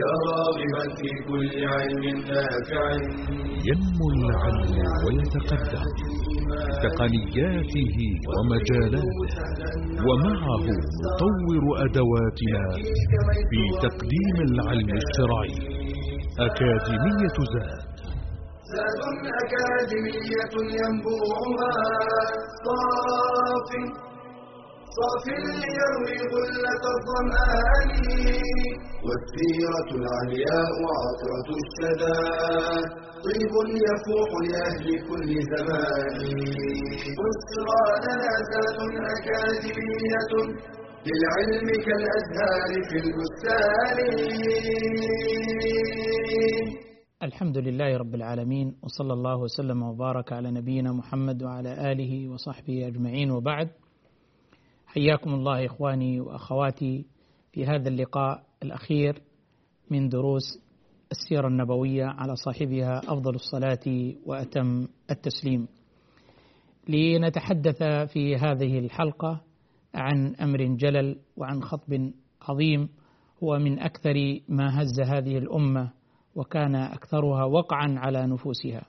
يا راغبا في كل علم نافع. ينمو العلم ويتقدم. تقنياته ومجالاته. ومعه نطور أدواتنا في تقديم العلم الشرعي. أكاديمية زاد. زاد أكاديمية ينبوعها صاف صاف ليروي غلة الظمآن. والسيرة العلياء عطرة الشدى. طيب يفوح لأهل كل زمان. بشرى لنا أكاديمية للعلم كالأزهار في البستان. الحمد لله رب العالمين وصلى الله وسلم وبارك على نبينا محمد وعلى آله وصحبه أجمعين. وبعد حياكم الله إخواني وأخواتي في هذا اللقاء الأخير من دروس السيرة النبوية على صاحبها أفضل الصلاة وأتم التسليم. لنتحدث في هذه الحلقة عن أمر جلل وعن خطب عظيم هو من أكثر ما هز هذه الأمة وكان أكثرها وقعا على نفوسها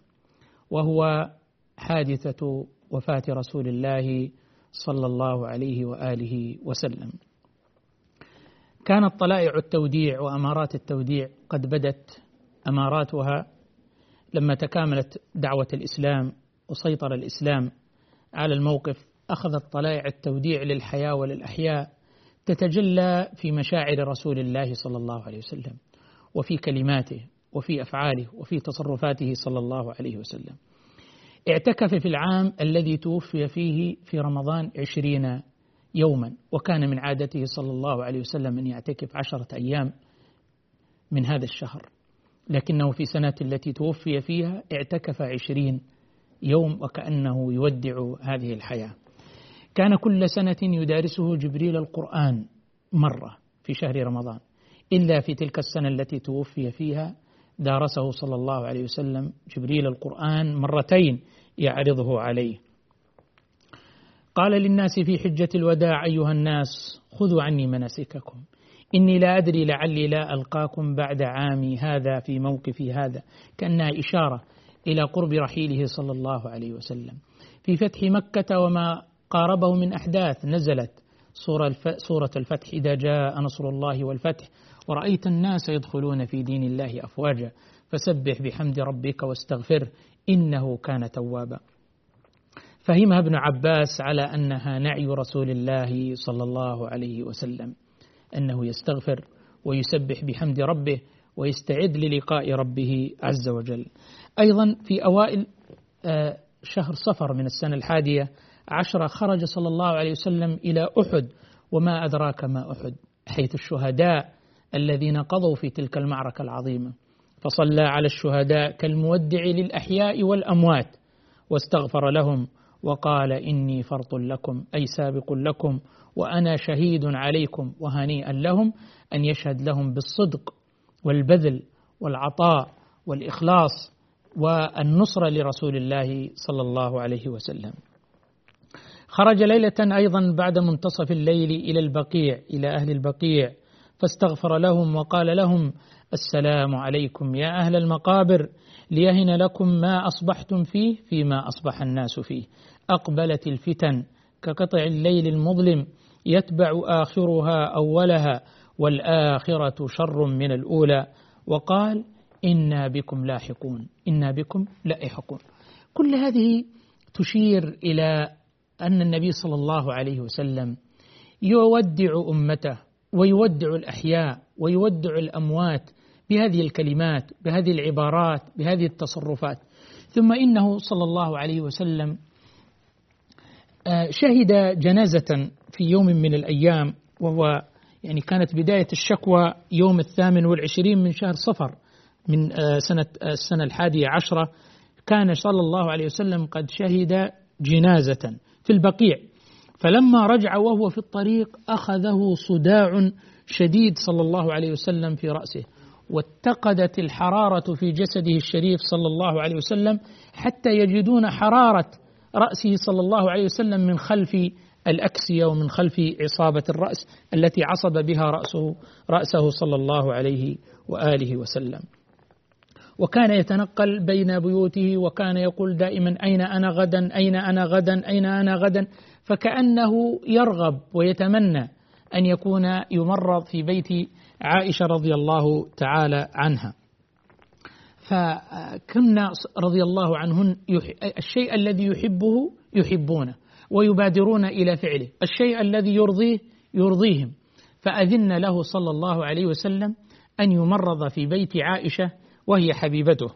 وهو حادثة وفاة رسول الله صلى الله عليه وآله وسلم. كانت طلائع التوديع وأمارات التوديع قد بدت أماراتها لما تكاملت دعوة الإسلام وسيطر الإسلام على الموقف. أخذت طلائع التوديع للحياة وللأحياء تتجلى في مشاعر رسول الله صلى الله عليه وسلم وفي كلماته وفي أفعاله وفي تصرفاته صلى الله عليه وسلم. اعتكف في العام الذي توفي فيه في رمضان عشرين يوما وكان من عادته صلى الله عليه وسلم أن يعتكف عشرة أيام من هذا الشهر. لكنه في سنة التي توفي فيها اعتكف عشرين يوم وكأنه يودع هذه الحياة. كان كل سنة يدارسه جبريل القرآن مرة في شهر رمضان إلا في تلك السنة التي توفي فيها دارسه صلى الله عليه وسلم جبريل القرآن مرتين يعرضه عليه. قال للناس في حجة الوداع أيها الناس خذوا عني مناسككم. إني لا أدري لعلي لا ألقاكم بعد عامي هذا في موقفي هذا. كأنها إشارة إلى قرب رحيله صلى الله عليه وسلم. في فتح مكة وما قاربه من أحداث نزلت سورة الفتح إذا جاء نصر الله والفتح ورأيت الناس يدخلون في دين الله أفواجا فسبح بحمد ربك واستغفره إنه كان توابا. فهمها ابن عباس على أنها نعي رسول الله صلى الله عليه وسلم أنه يستغفر ويسبح بحمد ربه ويستعد للقاء ربه عز وجل. أيضا في أوائل شهر صفر من السنة الحادية عشرة خرج صلى الله عليه وسلم إلى أحد وما أدراك ما أحد حيث الشهداء الذين قضوا في تلك المعركة العظيمة. فصلى على الشهداء كالمودع للأحياء والأموات واستغفر لهم وقال إني فرط لكم أي سابق لكم وأنا شهيد عليكم وهنيئا لهم أن يشهد لهم بالصدق والبذل والعطاء والإخلاص والنصرة لرسول الله صلى الله عليه وسلم. خرج ليلة أيضا بعد منتصف الليل إلى البقيع إلى أهل البقيع فاستغفر لهم وقال لهم السلام عليكم يا أهل المقابر ليهن لكم ما أصبحتم فيه فيما أصبح الناس فيه. أقبلت الفتن كقطع الليل المظلم يتبع آخرها أولها والآخرة شر من الأولى. وقال إنا بكم لاحقون إنا بكم لاحقون كل هذه تشير إلى أن النبي صلى الله عليه وسلم يودع أمته ويودع الأحياء ويودع الأموات بهذه الكلمات بهذه العبارات بهذه التصرفات. ثم إنه صلى الله عليه وسلم شهد جنازة في يوم من الأيام وهو يعني كانت بداية الشكوى يوم الثامن والعشرين من شهر صفر من سنة السنة الحادية عشرة. كان صلى الله عليه وسلم قد شهد جنازة في البقيع. فلما رجع وهو في الطريق أخذه صداع شديد صلى الله عليه وسلم في رأسه واتقدت الحرارة في جسده الشريف صلى الله عليه وسلم حتى يجدون حرارة رأسه صلى الله عليه وسلم من خلف الأكسية ومن خلف عصابة الرأس التي عصب بها رأسه رأسه صلى الله عليه وآله وسلم. وكان يتنقل بين بيوته وكان يقول دائما أين أنا غدا أين أنا غدا أين أنا غدا؟ فكأنه يرغب ويتمنى أن يكون يمرض في بيت عائشة رضي الله تعالى عنها. فكنا رضي الله عنهن الشيء الذي يحبه يحبونه ويبادرون إلى فعله. الشيء الذي يرضيه يرضيهم. فأذن له صلى الله عليه وسلم أن يمرض في بيت عائشة وهي حبيبته.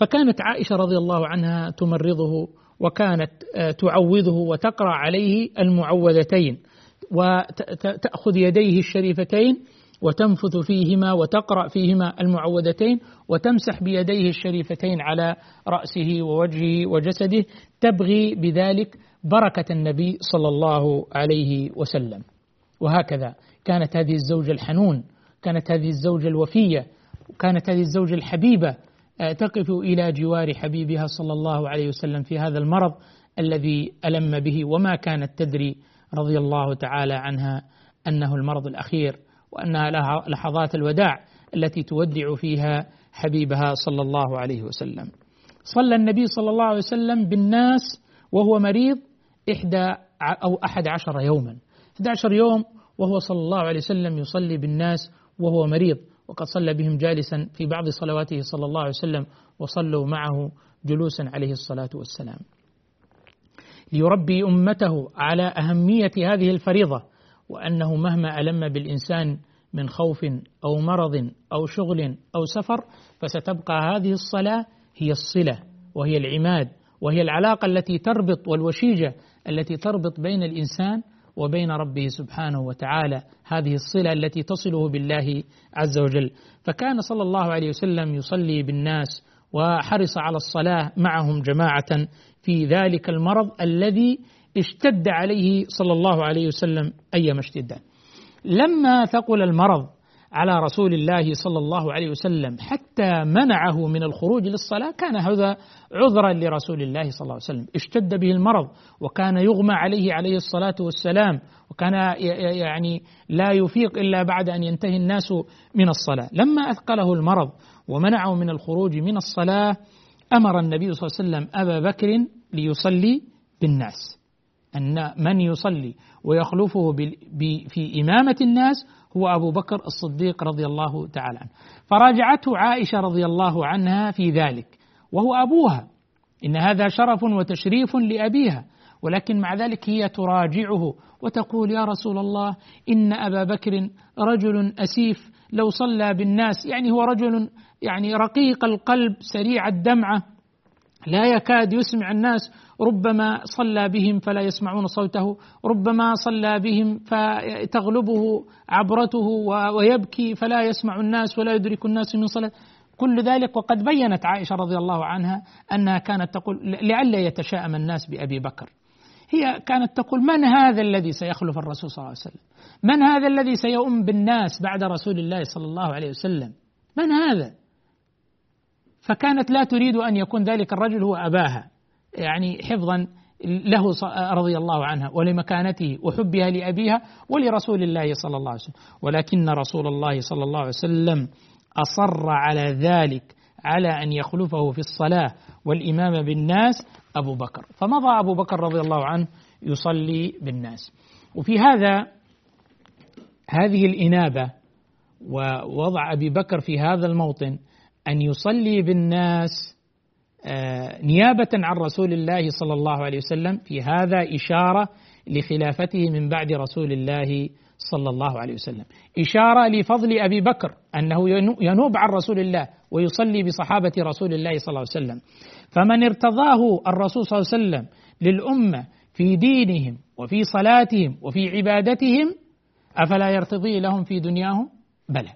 فكانت عائشة رضي الله عنها تمرضه وكانت آه، تعوذه وتقرأ عليه المعوذتين وتأخذ يديه الشريفتين وتنفث فيهما وتقرأ فيهما المعوذتين وتمسح بيديه الشريفتين على رأسه ووجهه وجسده تبغي بذلك بركة النبي صلى الله عليه وسلم. وهكذا كانت هذه الزوجة الحنون كانت هذه الزوجة الوفية كانت هذه الزوجة الحبيبة تقف إلى جوار حبيبها صلى الله عليه وسلم في هذا المرض الذي ألم به وما كانت تدري رضي الله تعالى عنها أنه المرض الأخير وأنها لها لحظات الوداع التي تودع فيها حبيبها صلى الله عليه وسلم. صلى النبي صلى الله عليه وسلم بالناس وهو مريض إحدى أو أحد عشر يوما. 11 يوم وهو صلى الله عليه وسلم يصلي بالناس وهو مريض. وقد صلى بهم جالسا في بعض صلواته صلى الله عليه وسلم وصلوا معه جلوسا عليه الصلاة والسلام. ليربي أمته على أهمية هذه الفريضة وأنه مهما ألم بالإنسان من خوف أو مرض أو شغل أو سفر فستبقى هذه الصلاة هي الصلة وهي العماد وهي العلاقة التي تربط والوشيجة التي تربط بين الإنسان وبين ربه سبحانه وتعالى. هذه الصلة التي تصله بالله عز وجل. فكان صلى الله عليه وسلم يصلي بالناس وحرص على الصلاة معهم جماعة في ذلك المرض الذي اشتد عليه صلى الله عليه وسلم أيما اشتداد لما ثقل المرض على رسول الله صلى الله عليه وسلم. حتى منعه من الخروج للصلاة كان هذا عذرا لرسول الله صلى الله عليه وسلم. اشتد به المرض وكان يغمى عليه عليه الصلاة والسلام وكان يعني لا يفيق إلا بعد أن ينتهي الناس من الصلاة. لما أثقله المرض ومنعه من الخروج من الصلاة أمر النبي صلى الله عليه وسلم أبا بكر ليصلي بالناس. أن من يصلي ويخلفه في إمامة الناس هو أبو بكر الصديق رضي الله تعالى عنه. فراجعته عائشة رضي الله عنها في ذلك وهو أبوها. إن هذا شرف وتشريف لأبيها ولكن مع ذلك هي تراجعه وتقول يا رسول الله إن أبا بكر رجل أسيف لو صلى بالناس. يعني هو رجل يعني رقيق القلب سريع الدمعة. لا يكاد يسمع الناس ربما صلى بهم فلا يسمعون صوته ربما صلى بهم فتغلبه عبرته ويبكي فلا يسمع الناس ولا يدرك الناس من صلاة. كل ذلك وقد بينت عائشة رضي الله عنها أنها كانت تقول لعل يتشاءم الناس بأبي بكر. هي كانت تقول من هذا الذي سيخلف الرسول صلى الله عليه وسلم؟ من هذا الذي سيؤم بالناس بعد رسول الله صلى الله عليه وسلم؟ من هذا؟ فكانت لا تريد أن يكون ذلك الرجل هو أباها يعني حفظا له رضي الله عنها ولمكانته وحبها لأبيها ولرسول الله صلى الله عليه وسلم. ولكن رسول الله صلى الله عليه وسلم أصر على ذلك على أن يخلفه في الصلاة والإمام بالناس أبو بكر. فمضى أبو بكر رضي الله عنه يصلي بالناس. وفي هذا هذه الإنابة ووضع أبي بكر في هذا الموطن أن يصلي بالناس آه، نيابة عن رسول الله صلى الله عليه وسلم في هذا إشارة لخلافته من بعد رسول الله صلى الله عليه وسلم. إشارة لفضل أبي بكر أنه ينوب عن رسول الله ويصلي بصحابة رسول الله صلى الله عليه وسلم. فمن ارتضاه الرسول صلى الله عليه وسلم للأمة في دينهم وفي صلاتهم وفي عبادتهم أفلا يرتضي لهم في دنياهم؟ بلى.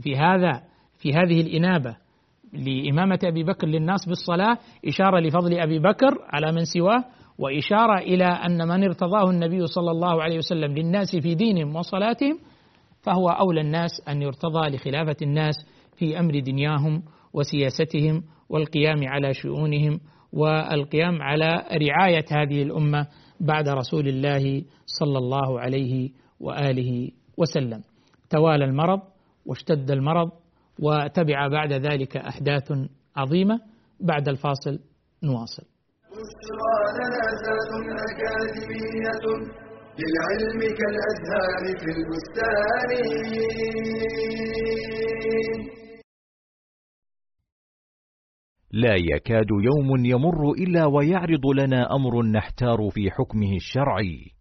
في هذا في هذه الإنابة لإمامة أبي بكر للناس بالصلاة إشارة لفضل أبي بكر على من سواه وإشارة إلى أن من ارتضاه النبي صلى الله عليه وسلم للناس في دينهم وصلاتهم فهو أولى الناس أن يرتضى لخلافة الناس في أمر دنياهم وسياستهم والقيام على شؤونهم والقيام على رعاية هذه الأمة بعد رسول الله صلى الله عليه وآله وسلم. توالى المرض واشتد المرض وتبع بعد ذلك أحداث عظيمة بعد الفاصل نواصل. للعلم كالأزهار في البستان لا يكاد يوم يمر إلا ويعرض لنا أمر نحتار في حكمه الشرعي.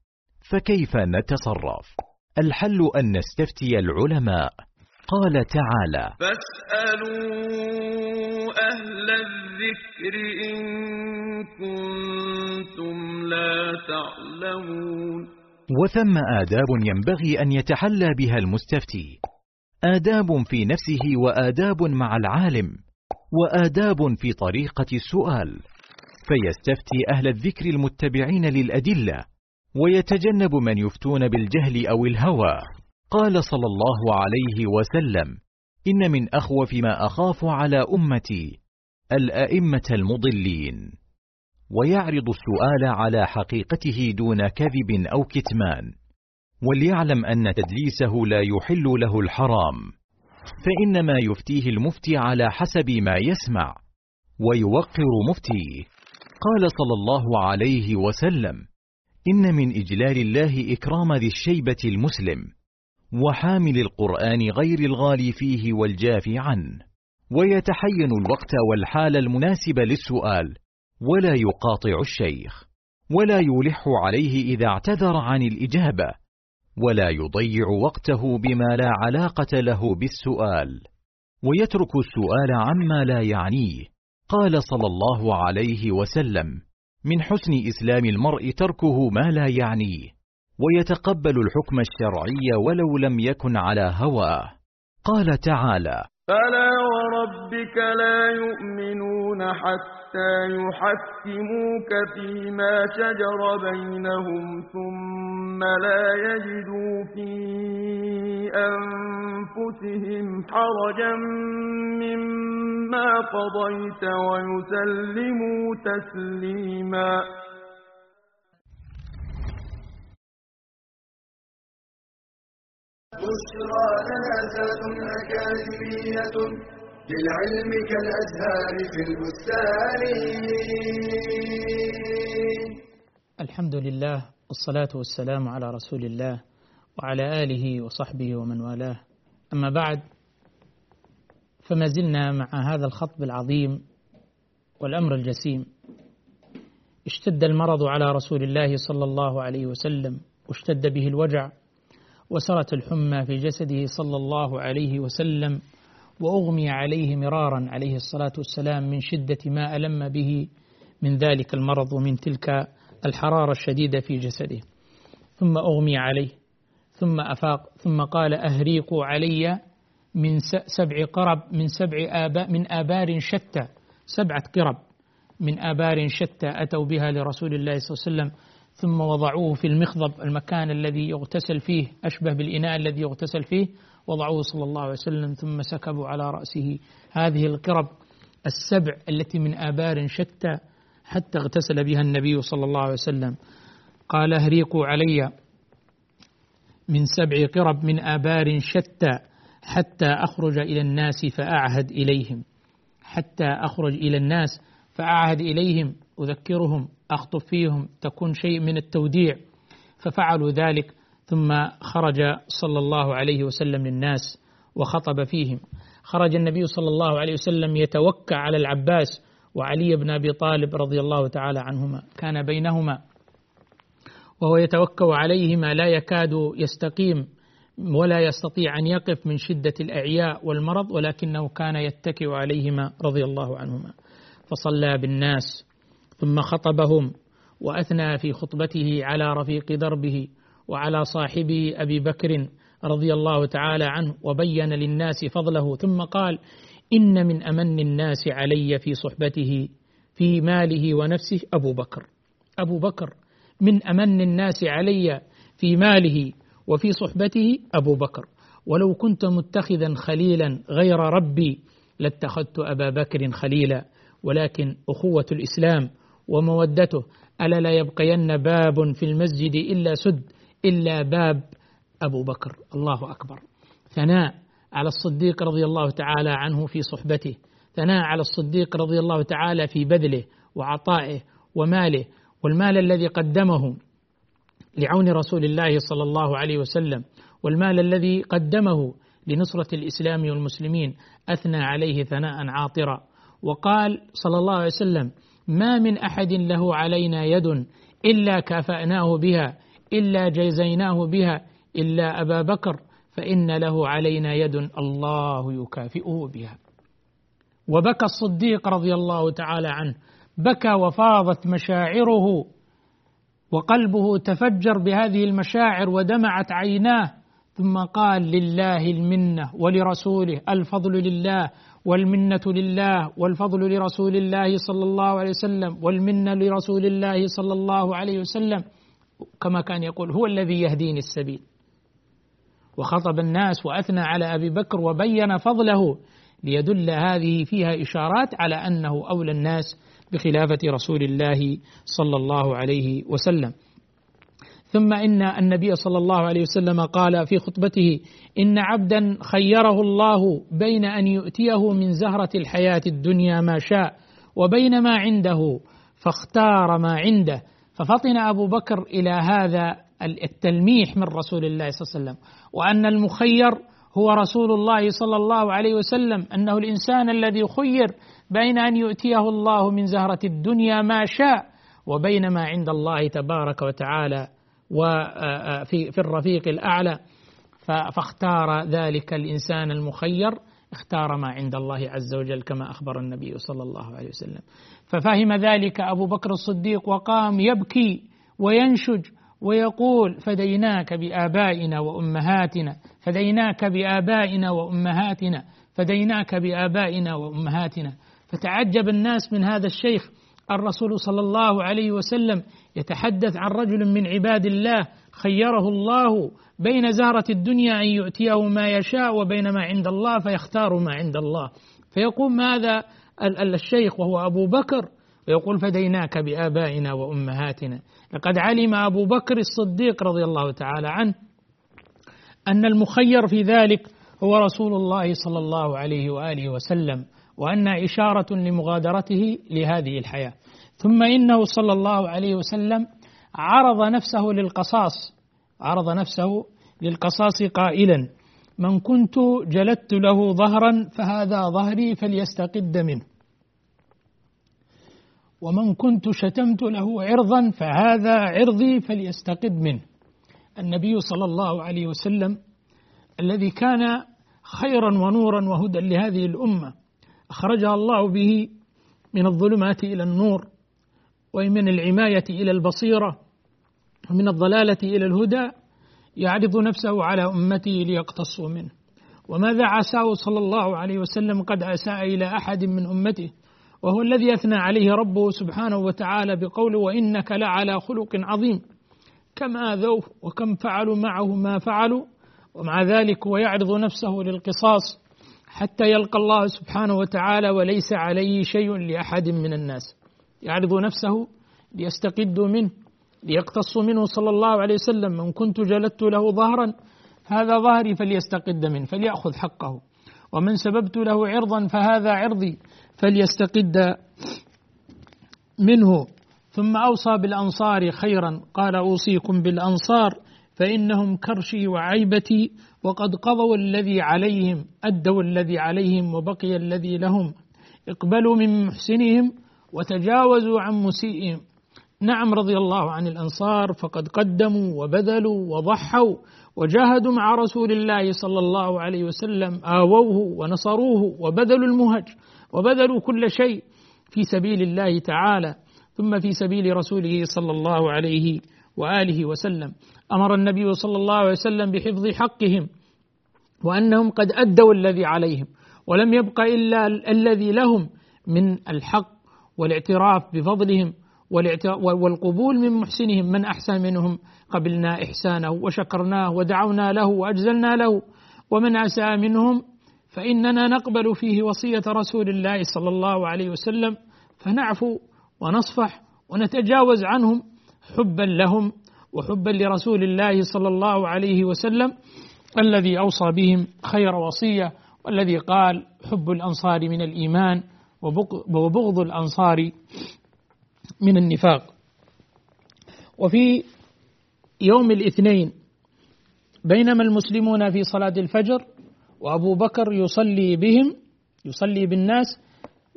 فكيف نتصرف؟ الحل أن نستفتي العلماء. قال تعالى فاسألوا أهل الذكر إن كنتم لا تعلمون. وثم آداب ينبغي أن يتحلى بها المستفتي. آداب في نفسه وآداب مع العالم وآداب في طريقة السؤال. فيستفتي أهل الذكر المتبعين للأدلة ويتجنب من يفتون بالجهل أو الهوى. قال صلى الله عليه وسلم إن من أخوف ما أخاف على أمتي الأئمة المضلين. ويعرض السؤال على حقيقته دون كذب أو كتمان وليعلم أن تدليسه لا يحل له الحرام. فإنما يفتيه المفتي على حسب ما يسمع ويوقر مفتيه. قال صلى الله عليه وسلم إن من إجلال الله إكرام ذي الشيبة المسلم. وحامل القرآن غير الغالي فيه والجافي عنه. ويتحين الوقت والحال المناسب للسؤال ولا يقاطع الشيخ ولا يلح عليه إذا اعتذر عن الإجابة ولا يضيع وقته بما لا علاقة له بالسؤال. ويترك السؤال عما لا يعنيه قال صلى الله عليه وسلم من حسن إسلام المرء تركه ما لا يعنيه. ويتقبل الحكم الشرعي ولو لم يكن على هواه. قال تعالى فلا وربك لا يؤمنون حتى يحكموك فيما شجر بينهم ثم لا يجدوا في أنفسهم حرجا مما قضيت ويسلموا تسليما. بشرى لنا أكاديمية للعلم كالأزهار في البستان. الحمد لله والصلاة والسلام على رسول الله وعلى آله وصحبه ومن والاه. أما بعد فما زلنا مع هذا الخطب العظيم والأمر الجسيم. اشتد المرض على رسول الله صلى الله عليه وسلم واشتد به الوجع وسرت الحمى في جسده صلى الله عليه وسلم وأغمي عليه مرارا عليه الصلاة والسلام من شدة ما ألم به من ذلك المرض ومن تلك الحرارة الشديدة في جسده. ثم أغمي عليه ثم أفاق ثم قال أهريقوا علي من سبع قرب من سبع آباء من آبار شتى سبعة قرب من آبار شتى أتوا بها لرسول الله صلى الله عليه وسلم ثم وضعوه في المخضب المكان الذي يغتسل فيه أشبه بالإناء الذي يغتسل فيه. وضعوه صلى الله عليه وسلم ثم سكبوا على رأسه. هذه القرب السبع التي من آبار شتى حتى اغتسل بها النبي صلى الله عليه وسلم. قال أهريقوا علي من سبع قرب من آبار شتى حتى أخرج إلى الناس فأعهد إليهم. حتى أخرج إلى الناس فأعهد إليهم أذكرهم أخطب فيهم تكون شيء من التوديع ففعلوا ذلك ثم خرج صلى الله عليه وسلم للناس وخطب فيهم. خرج النبي صلى الله عليه وسلم يتوكى على العباس وعلي بن أبي طالب رضي الله تعالى عنهما. كان بينهما وهو يتوكأ عليهما لا يكاد يستقيم ولا يستطيع أن يقف من شدة الأعياء والمرض ولكنه كان يتكئ عليهما رضي الله عنهما. فصلى بالناس ثم خطبهم وأثنى في خطبته على رفيق دربه وعلى صاحبه أبي بكر رضي الله تعالى عنه وبين للناس فضله ثم قال إن من أمن الناس علي في صحبته في ماله ونفسه أبو بكر. أبو بكر من أمن الناس علي في ماله وفي صحبته أبو بكر. ولو كنت متخذا خليلا غير ربي لاتخذت أبا بكر خليلا ولكن أخوة الإسلام ومودته. ألا لا يبقين باب في المسجد إلا سد إلا باب أبو بكر. الله أكبر. ثناء على الصديق رضي الله تعالى عنه في صحبته. ثناء على الصديق رضي الله تعالى في بذله وعطائه وماله. والمال الذي قدمه لعون رسول الله صلى الله عليه وسلم. والمال الذي قدمه لنصرة الإسلام والمسلمين أثنى عليه ثناء عاطرا. وقال صلى الله عليه وسلم ما من أحد له علينا يد إلا كافأناه بها إلا جزيناه بها إلا أبا بكر فإن له علينا يد الله يكافئه بها. وبكى الصديق رضي الله تعالى عنه بكى وفاضت مشاعره وقلبه تفجر بهذه المشاعر ودمعت عيناه ثم قال لله المنة ولرسوله الفضل لله والمنة لله والفضل لرسول الله صلى الله عليه وسلم والمنة لرسول الله صلى الله عليه وسلم كما كان يقول هو الذي يهديني السبيل وخطب الناس وأثنى على أبي بكر وبين فضله ليدل هذه فيها إشارات على أنه أولى الناس بخلافة رسول الله صلى الله عليه وسلم. ثم إن النبي صلى الله عليه وسلم قال في خطبته إن عبدا خيره الله بين أن يؤتيه من زهرة الحياة الدنيا ما شاء وبين ما عنده فاختار ما عنده. ففطن أبو بكر إلى هذا التلميح من رسول الله صلى الله عليه وسلم. وأن المخير هو رسول الله صلى الله عليه وسلم أنه الإنسان الذي خير بين أن يؤتيه الله من زهرة الدنيا ما شاء وبين ما عند الله تبارك وتعالى وفي في الرفيق الأعلى. فاختار ذلك الإنسان المخير اختار ما عند الله عز وجل كما أخبر النبي صلى الله عليه وسلم. ففهم ذلك أبو بكر الصديق وقام يبكي وينشج ويقول فديناك بآبائنا وأمهاتنا فديناك بآبائنا وأمهاتنا فديناك بآبائنا وأمهاتنا. فتعجب الناس من هذا الشيخ الرسول صلى الله عليه وسلم يتحدث عن رجل من عباد الله خيره الله بين زهرة الدنيا أن يؤتيه ما يشاء وبين ما عند الله فيختار ما عند الله. فيقوم ماذا الشيخ وهو أبو بكر؟ ويقول فديناك بآبائنا وأمهاتنا. لقد علم أبو بكر الصديق رضي الله تعالى عنه أن المخير في ذلك هو رسول الله صلى الله عليه وآله وسلم. وأنها إشارة لمغادرته لهذه الحياة. ثم إنه صلى الله عليه وسلم عرض نفسه للقصاص عرض نفسه للقصاص قائلا من كنت جلدت له ظهرا فهذا ظهري فليستقد منه. ومن كنت شتمت له عرضا فهذا عرضي فليستقد منه. النبي صلى الله عليه وسلم الذي كان خيرا ونورا وهدى لهذه الأمة اخرجها الله به من الظلمات إلى النور ومن العماية إلى البصيرة ومن الضلالة إلى الهدى يعرض نفسه على امته ليقتصوا منه. وماذا عساه صلى الله عليه وسلم قد اساء إلى أحد من أمته؟ وهو الذي أثنى عليه ربه سبحانه وتعالى بقوله وإنك لعلى خلق عظيم كم آذوه وكم فعلوا معه ما فعلوا ومع ذلك هو يعرض نفسه للقصاص حتى يلقى الله سبحانه وتعالى وليس عليه شيء لأحد من الناس. يعرض نفسه ليستقدوا منه ليقتصوا منه صلى الله عليه وسلم. من كنت جلدت له ظهرا هذا ظهري فليستقد منه فليأخذ حقه. ومن سببت له عرضا فهذا عرضي فليستقد منه. ثم أوصى بالأنصار خيرا قال أوصيكم بالأنصار فإنهم كرشي وعيبتي وقد قضوا الذي عليهم أدوا الذي عليهم وبقي الذي لهم. اقبلوا من محسنهم وتجاوزوا عن مسيئهم. نعم رضي الله عن الأنصار فقد قدموا وبذلوا وضحوا وجاهدوا مع رسول الله صلى الله عليه وسلم آووه ونصروه وبذلوا المهج وبذلوا كل شيء في سبيل الله تعالى ثم في سبيل رسوله صلى الله عليه وآله وسلم. أمر النبي صلى الله عليه وسلم بحفظ حقهم وأنهم قد أدوا الذي عليهم ولم يبق إلا الذي لهم من الحق والاعتراف بفضلهم والقبول من محسنهم. من أحسن منهم؟ قبلنا إحسانه وشكرناه ودعونا له وأجزلنا له ومن اساء منهم فإننا نقبل فيه وصية رسول الله صلى الله عليه وسلم فنعفو ونصفح ونتجاوز عنهم حبا لهم وحبا لرسول الله صلى الله عليه وسلم. الذي أوصى بهم خير وصية والذي قال حب الأنصار من الإيمان وبغض الأنصار من النفاق. وفي يوم الاثنين بينما المسلمون في صلاة الفجر وأبو بكر يصلي بهم يصلي بالناس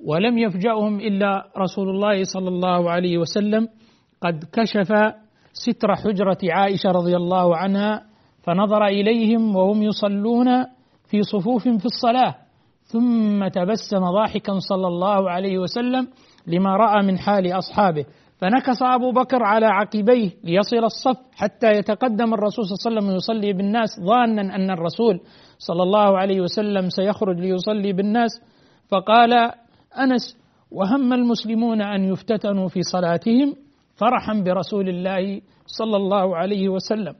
ولم يفجأهم إلا رسول الله صلى الله عليه وسلم قد كشف ستر حجرة عائشة رضي الله عنها فنظر إليهم وهم يصلون في صفوف في الصلاة. ثم تبسم ضاحكا صلى الله عليه وسلم لما رأى من حال أصحابه. فنكص أبو بكر على عقبيه ليصل الصف حتى يتقدم الرسول صلى الله عليه وسلم يصلي بالناس ظانا أن الرسول صلى الله عليه وسلم سيخرج ليصلي بالناس. فقال أنس وهم المسلمون أن يفتتنوا في صلاتهم فرحا برسول الله صلى الله عليه وسلم.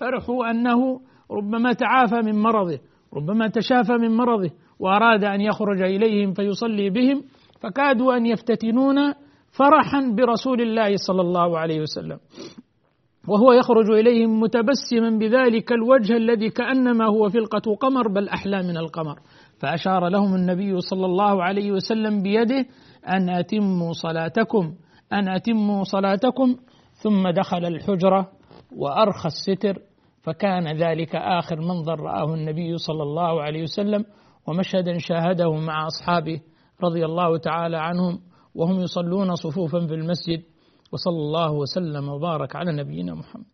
فرحوا أنه ربما تعافى من مرضه ربما تشافى من مرضه وأراد أن يخرج إليهم فيصلي بهم فكادوا أن يفتتنون فرحا برسول الله صلى الله عليه وسلم. وهو يخرج إليهم متبسما بذلك الوجه الذي كأنما هو فلقة قمر بل أحلى من القمر. فأشار لهم النبي صلى الله عليه وسلم بيده أن أتموا صلاتكم أن أتموا صلاتكم ثم دخل الحجرة وأرخى الستر فكان ذلك آخر منظر رآه النبي صلى الله عليه وسلم ومشهدا شاهده مع أصحابه رضي الله تعالى عنهم وهم يصلون صفوفا في المسجد وصلى الله وسلم وبارك على نبينا محمد.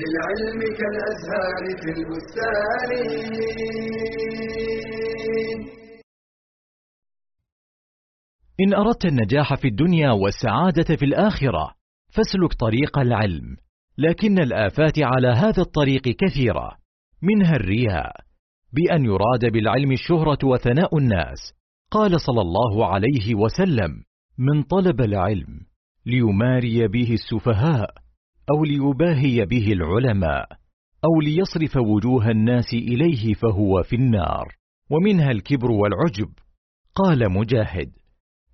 للعلم كالأزهار في البستان إن أردت النجاح في الدنيا والسعادة في الآخرة فاسلك طريق العلم لكن الآفات على هذا الطريق كثيرة منها الرياء بأن يراد بالعلم الشهرة وثناء الناس. قال صلى الله عليه وسلم من طلب العلم ليماري به السفهاء أو ليباهي به العلماء أو ليصرف وجوه الناس إليه فهو في النار ومنها الكبر والعجب. قال مجاهد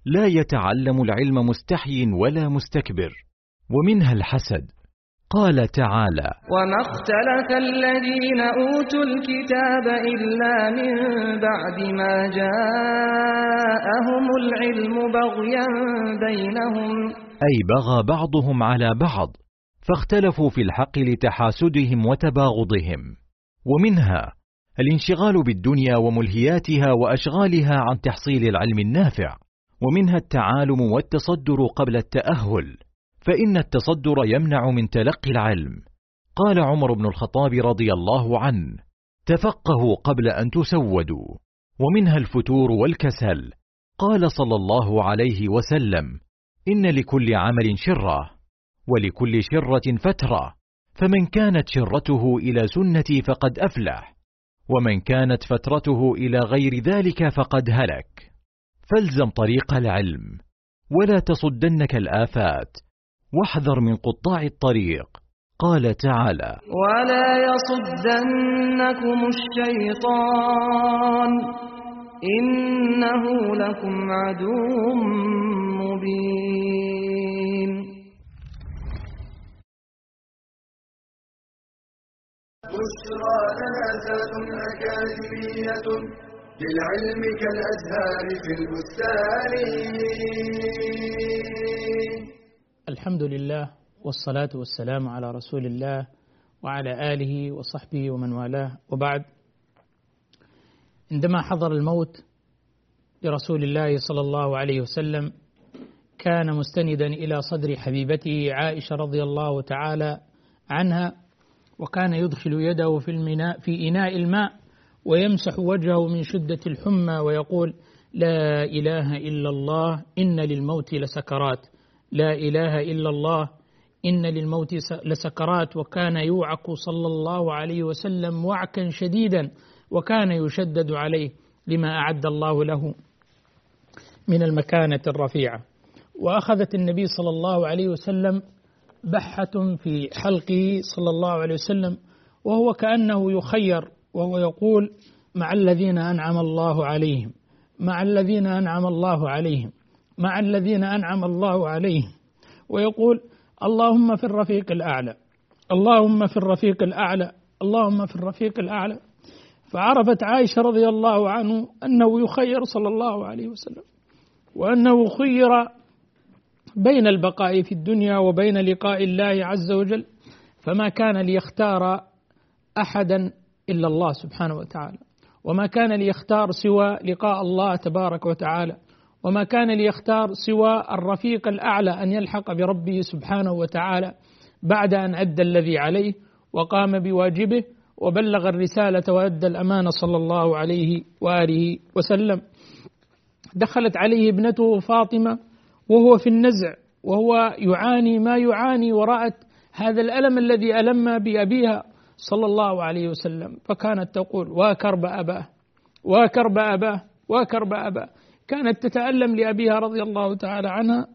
لا يتعلم العلم مستحي ولا مستكبر. ومنها الحسد. قال تعالى وما اختلف الذين أوتوا الكتاب إلا من بعد ما جاءهم العلم بغيا بينهم. أي بغى بعضهم على بعض فاختلفوا في الحق لتحاسدهم وتباغضهم. ومنها الانشغال بالدنيا وملهياتها وأشغالها عن تحصيل العلم النافع. ومنها التعالم والتصدر قبل التأهل. فإن التصدر يمنع من تلقي العلم. قال عمر بن الخطاب رضي الله عنه تفقهوا قبل أن تسودوا ومنها الفتور والكسل. قال صلى الله عليه وسلم إن لكل عمل شرة ولكل شرة فترة. فمن كانت شرته إلى سنتي فقد أفلح ومن كانت فترته إلى غير ذلك فقد هلك. فالزم طريق العلم ولا تصدنك الآفات. واحذر من قطاع الطريق. قال تعالى ولا يصدنكم الشيطان إنه لكم عدو مبين. بشرى أكاديمية للعلم كالأزهار في البستان الحمد لله والصلاة والسلام على رسول الله وعلى آله وصحبه ومن والاه. وبعد عندما حضر الموت لرسول الله صلى الله عليه وسلم كان مستندا إلى صدر حبيبته عائشة رضي الله تعالى عنها وكان يدخل يده في الميناء في إناء الماء ويمسح وجهه من شدة الحمى ويقول لا إله إلا الله إن للموت لسكرات. لا إله إلا الله إن للموت لسكرات وكان يوعك صلى الله عليه وسلم وعكا شديدا وكان يشدد عليه لما أعد الله له من المكانة الرفيعة. وأخذت النبي صلى الله عليه وسلم بحة في حلقه صلى الله عليه وسلم وهو كأنه يخير وهو يقول مع الذين أنعم الله عليهم مع الذين أنعم الله عليهم. مع الذين أنعم الله عليهم. ويقول اللهم في الرفيق الأعلى اللهم في الرفيق الأعلى اللهم في الرفيق الأعلى. فعرفت عائشة رضي الله عنه أنه يخير صلى الله عليه وسلم وأنه خير بين البقاء في الدنيا وبين لقاء الله عز وجل. فما كان ليختار أحدا إلا الله سبحانه وتعالى وما كان ليختار سوى لقاء الله تبارك وتعالى. وما كان ليختار سوى الرفيق الأعلى أن يلحق بربه سبحانه وتعالى بعد أن أدى الذي عليه وقام بواجبه وبلغ الرسالة وأدى الأمانة صلى الله عليه وآله وسلم. دخلت عليه ابنته فاطمة وهو في النزع وهو يعاني ما يعاني ورأت هذا الألم الذي ألم بأبيها صلى الله عليه وسلم. فكانت تقول وكرب أباه وكرب أباه وكرب أباه. كانت تتألم لأبيها رضي الله تعالى عنها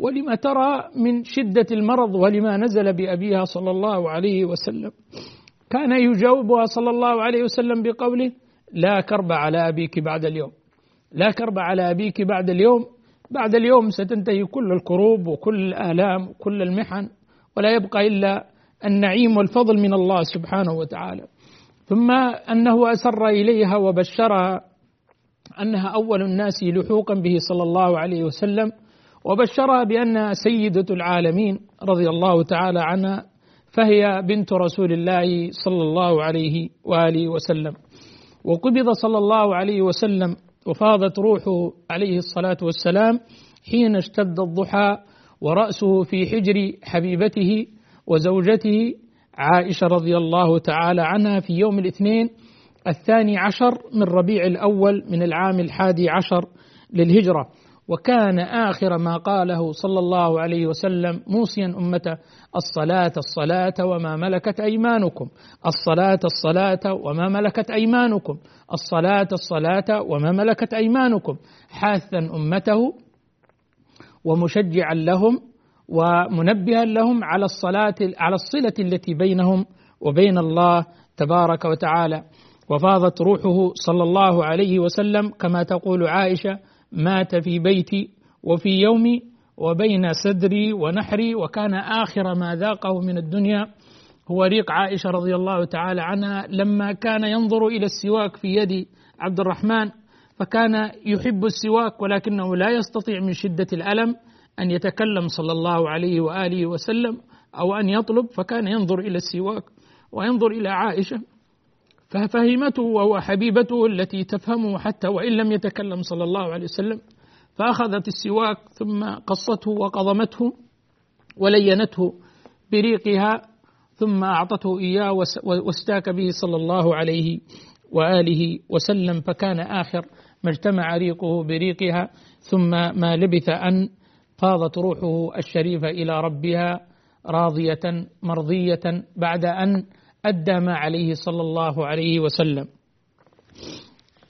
ولما ترى من شدة المرض ولما نزل بأبيها صلى الله عليه وسلم. كان يجاوبها صلى الله عليه وسلم بقوله لا كرب على أبيك بعد اليوم. لا كرب على أبيك بعد اليوم. بعد اليوم ستنتهي كل الكروب وكل الآلام وكل المحن ولا يبقى إلا النعيم والفضل من الله سبحانه وتعالى. ثم أنه أسر إليها وبشرها أنها أول الناس لحوقا به صلى الله عليه وسلم وبشرها بأنها سيدة العالمين رضي الله تعالى عنها فهي بنت رسول الله صلى الله عليه وآله وسلم. وقبض صلى الله عليه وسلم وفاضت روحه عليه الصلاة والسلام حين اشتد الضحى ورأسه في حجر حبيبته وزوجته عائشة رضي الله تعالى عنها في يوم الاثنين الثاني عشر من ربيع الأول من العام الحادي عشر للهجرة. وكان آخر ما قاله صلى الله عليه وسلم موصيا أمته الصلاة الصلاة وما ملكت أيمانكم. الصلاة الصلاة وما ملكت أيمانكم. الصلاة الصلاة وما ملكت أيمانكم. حاثا أمته ومشجعا لهم ومنبها لهم على الصلاة على الصلة التي بينهم وبين الله تبارك وتعالى. وفاضت روحه صلى الله عليه وسلم كما تقول عائشة مات في بيتي وفي يومي وبين صدري ونحري وكان آخر ما ذاقه من الدنيا. هو ريق عائشة رضي الله تعالى عنها لما كان ينظر إلى السواك في يد عبد الرحمن فكان يحب السواك ولكنه لا يستطيع من شدة الألم أن يتكلم صلى الله عليه وآله وسلم أو أن يطلب فكان ينظر إلى السواك وينظر إلى عائشة. ففهمته وهو حبيبته التي تفهمه حتى وإن لم يتكلم صلى الله عليه وسلم فأخذت السواك ثم قصته وقضمته ولينته بريقها ثم أعطته إياه واستاك به صلى الله عليه وآله وسلم فكان آخر ما اجتمع ريقه بريقها ثم ما لبث أن فاضت روحه الشريفة إلى ربها راضية مرضية بعد أن أدى ما عليه صلى الله عليه وسلم.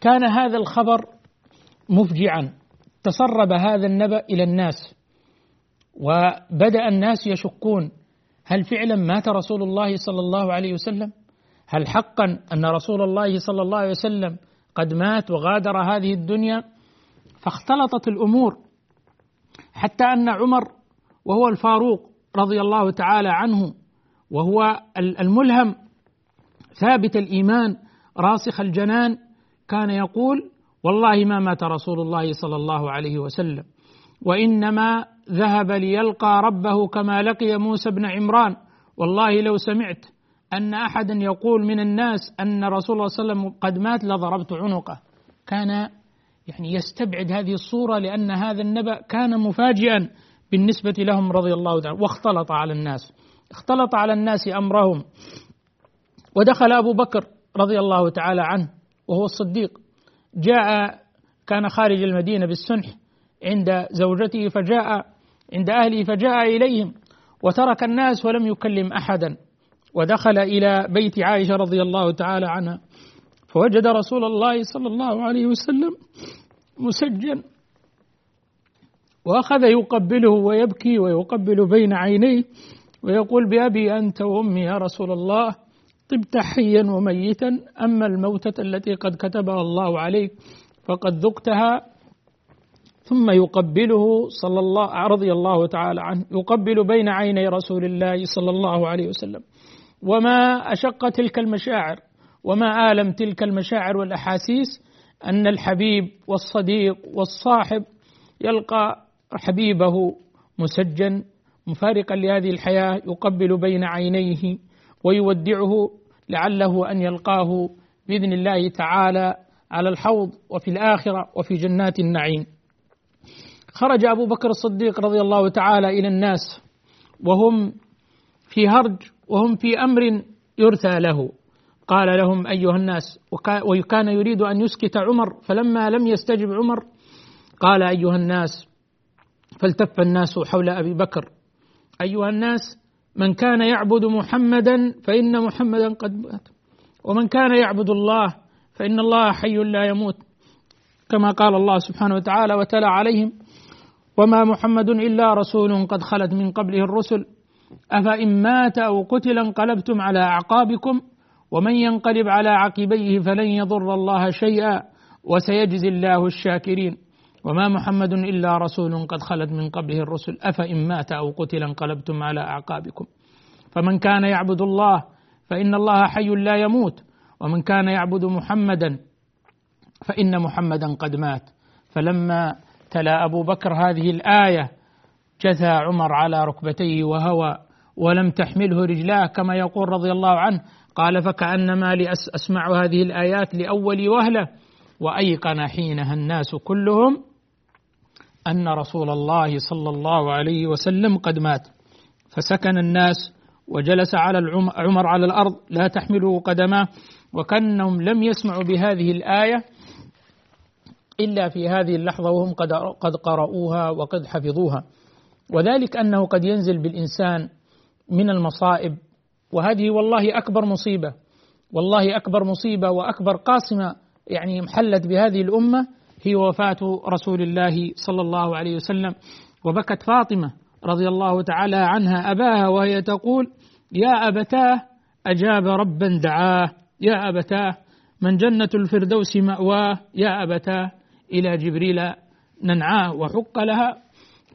كان هذا الخبر مفجعا. تسرب هذا النبأ إلى الناس. وبدأ الناس يشكون. هل فعلا مات رسول الله صلى الله عليه وسلم؟ هل حقا أن رسول الله صلى الله عليه وسلم قد مات وغادر هذه الدنيا؟ فاختلطت الأمور. حتى أن عمر وهو الفاروق رضي الله تعالى عنه وهو الملهم ثابت الإيمان راسخ الجنان كان يقول والله ما مات رسول الله صلى الله عليه وسلم وإنما ذهب ليلقى ربه كما لقي موسى بن عمران. والله لو سمعت أن أحدا يقول من الناس أن رسول الله صلى الله عليه وسلم قد مات لضربت عنقه. كان يعني يستبعد هذه الصورة لأن هذا النبأ كان مفاجئا بالنسبة لهم رضي الله تعالى. واختلط على الناس. اختلط على الناس أمرهم. ودخل أبو بكر رضي الله تعالى عنه وهو الصديق. جاء كان خارج المدينة بالسنح عند زوجته فجاء عند أهله فجاء إليهم وترك الناس ولم يكلم أحدا. ودخل إلى بيت عائشة رضي الله تعالى عنها. فوجد رسول الله صلى الله عليه وسلم مسجن. وأخذ يقبله ويبكي ويقبل بين عينيه ويقول بأبي أنت وأمي يا رسول الله. طبت حيا وميتا أما الموتة التي قد كتبها الله عليك فقد ذقتها ثم يقبله صلى الله رضي الله تعالى عنه يقبل بين عيني رسول الله صلى الله عليه وسلم. وما أشق تلك المشاعر وما آلم تلك المشاعر والأحاسيس أن الحبيب والصديق والصاحب يلقى حبيبه مسجن مفارقا لهذه الحياة يقبل بين عينيه ويودعه لعله أن يلقاه بإذن الله تعالى على الحوض وفي الآخرة وفي جنات النعيم. خرج أبو بكر الصديق رضي الله تعالى إلى الناس وهم في هرج وهم في أمر يرثى له. قال لهم أيها الناس وكان يريد أن يسكت عمر فلما لم يستجب عمر قال أيها الناس فالتف الناس حول أبي بكر. أيها الناس من كان يعبد محمدا فإن محمدا قد مات. ومن كان يعبد الله فإن الله حي لا يموت كما قال الله سبحانه وتعالى وتلا عليهم وما محمد إلا رسول قد خلت من قبله الرسل. أفإن مات أو قتل انقلبتم على أعقابكم ومن ينقلب على عقبيه فلن يضر الله شيئا وسيجزي الله الشاكرين. وما محمد إلا رسول قد خلت من قبله الرسل. أفإن مات أو قتل انقلبتم على أعقابكم. فمن كان يعبد الله فإن الله حي لا يموت. ومن كان يعبد محمدا فإن محمدا قد مات. فلما تلا أبو بكر هذه الآية جثى عمر على ركبتيه وهوى ولم تحمله رجلاه كما يقول رضي الله عنه قال فكأنما لأسمع هذه الآيات لأول وهلة. وأيقن حينها الناس كلهم أن رسول الله صلى الله عليه وسلم قد مات. فسكن الناس وجلس على عمر على الأرض لا تحمله قدماه وكأنهم لم يسمعوا بهذه الآية إلا في هذه اللحظة وهم قد قد قرأوها وقد حفظوها. وذلك أنه قد ينزل بالإنسان من المصائب وهذه والله أكبر مصيبة والله أكبر مصيبة وأكبر قاصمة يعني محلت بهذه الأمة هي وفاة رسول الله صلى الله عليه وسلم. وبكت فاطمة رضي الله تعالى عنها أباها وهي تقول يا أبتاه أجاب ربا دعاه. يا أبتاه من جنة الفردوس مأواه. يا أبتاه إلى جبريل ننعاه وحق لها.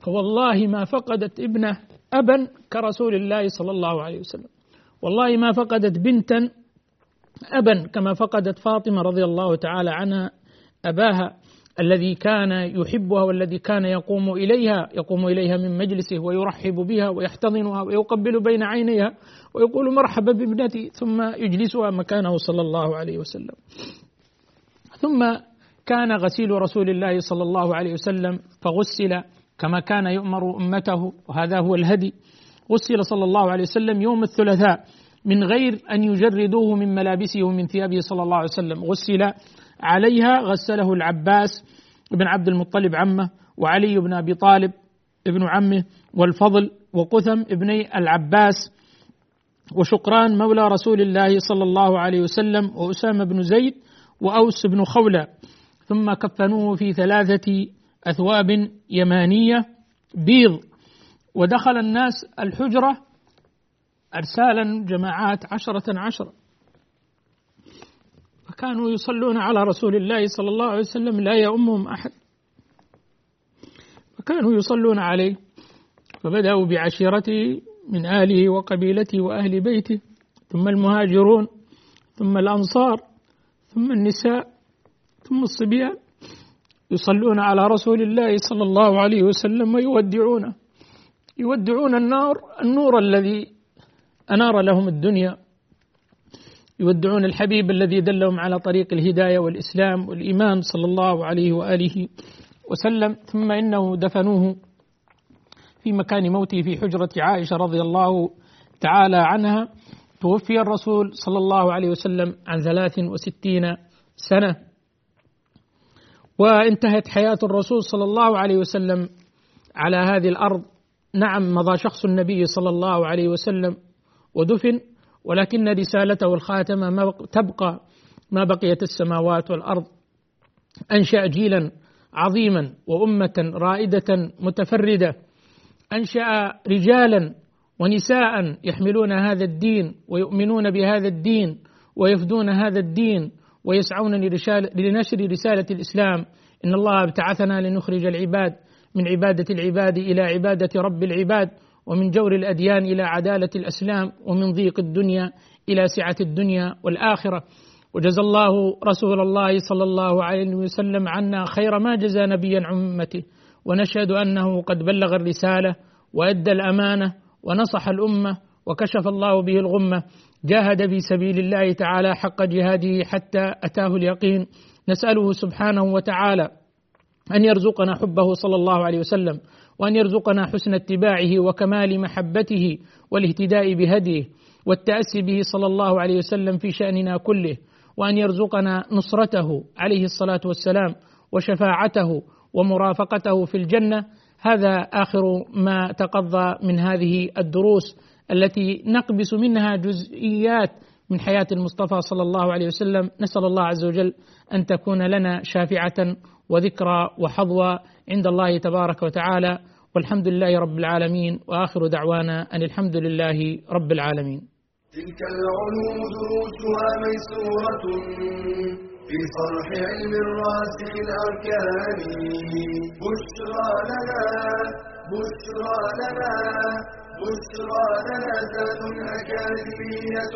فوالله ما فقدت ابنه أبا كرسول الله صلى الله عليه وسلم. والله ما فقدت بنتا أبا كما فقدت فاطمة رضي الله تعالى عنها أباها. الذي كان يحبها والذي كان يقوم إليها يقوم إليها من مجلسه ويرحب بها ويحتضنها ويقبل بين عينيها ويقول مرحبا بابنتي ثم يجلسها مكانه صلى الله عليه وسلم. ثم كان غسيل رسول الله صلى الله عليه وسلم فغسل كما كان يؤمر أمته وهذا هو الهدي. غسل صلى الله عليه وسلم يوم الثلاثاء من غير أن يجردوه من ملابسه ومن ثيابه صلى الله عليه وسلم. غسل عليها غسله العباس بن عبد المطلب عمه وعلي بن أبي طالب ابن عمه والفضل وقثم ابني العباس وشقران مولى رسول الله صلى الله عليه وسلم وأسامة بن زيد وأوس بن خولة ثم كفنوه في ثلاثة أثواب يمانية بيض. ودخل الناس الحجرة أرسالا جماعات عشرة عشرة فكانوا يصلون على رسول الله صلى الله عليه وسلم لا يؤمهم أحد. فكانوا يصلون عليه فبدأوا بعشيرته من آله وقبيلته وأهل بيته ثم المهاجرون ثم الأنصار ثم النساء ثم الصبيان يصلون على رسول الله صلى الله عليه وسلم ويودعونه. يودعون النار النور الذي أنار لهم الدنيا. يودعون الحبيب الذي دلهم على طريق الهداية والإسلام والإيمان صلى الله عليه وآله وسلم ثم إنه دفنوه في مكان موته في حجرة عائشة رضي الله تعالى عنها. توفي الرسول صلى الله عليه وسلم عن ثلاث وستين سنة. وانتهت حياة الرسول صلى الله عليه وسلم على هذه الأرض. نعم مضى شخص النبي صلى الله عليه وسلم ودفن. ولكن رسالته الخاتمة ما تبقى ما بقيت السماوات والأرض. أنشأ جيلا عظيما وأمة رائدة متفردة. أنشأ رجالا ونساء يحملون هذا الدين ويؤمنون بهذا الدين ويفدون هذا الدين ويسعون لنشر رسالة الإسلام. إن الله أبتعثنا لنخرج العباد من عبادة العباد إلى عبادة رب العباد ومن جور الأديان إلى عدالة الأسلام ومن ضيق الدنيا إلى سعة الدنيا والآخرة. وجزى الله رسول الله صلى الله عليه وسلم عنا خير ما جزى نبيا عن أمته ونشهد أنه قد بلغ الرسالة وأدى الأمانة ونصح الأمة وكشف الله به الغمة. جاهد في سبيل الله تعالى حق جهاده حتى أتاه اليقين. نسأله سبحانه وتعالى أن يرزقنا حبه صلى الله عليه وسلم وأن يرزقنا حسن اتباعه وكمال محبته والاهتداء بهديه والتأسي به صلى الله عليه وسلم في شأننا كله وأن يرزقنا نصرته عليه الصلاة والسلام وشفاعته ومرافقته في الجنة. هذا آخر ما تقضى من هذه الدروس التي نقبس منها جزئيات من حياة المصطفى صلى الله عليه وسلم. نسأل الله عز وجل أن تكون لنا شافعة وذكرى وحظوى عند الله تبارك وتعالى والحمد لله رب العالمين وآخر دعوانا أن الحمد لله رب العالمين. تلك العلوم دروسها ميسورة في صرح علم الراسخ الأركان. بشرى لنا بشرى لنا بشرى لنا ذات أكاديمية.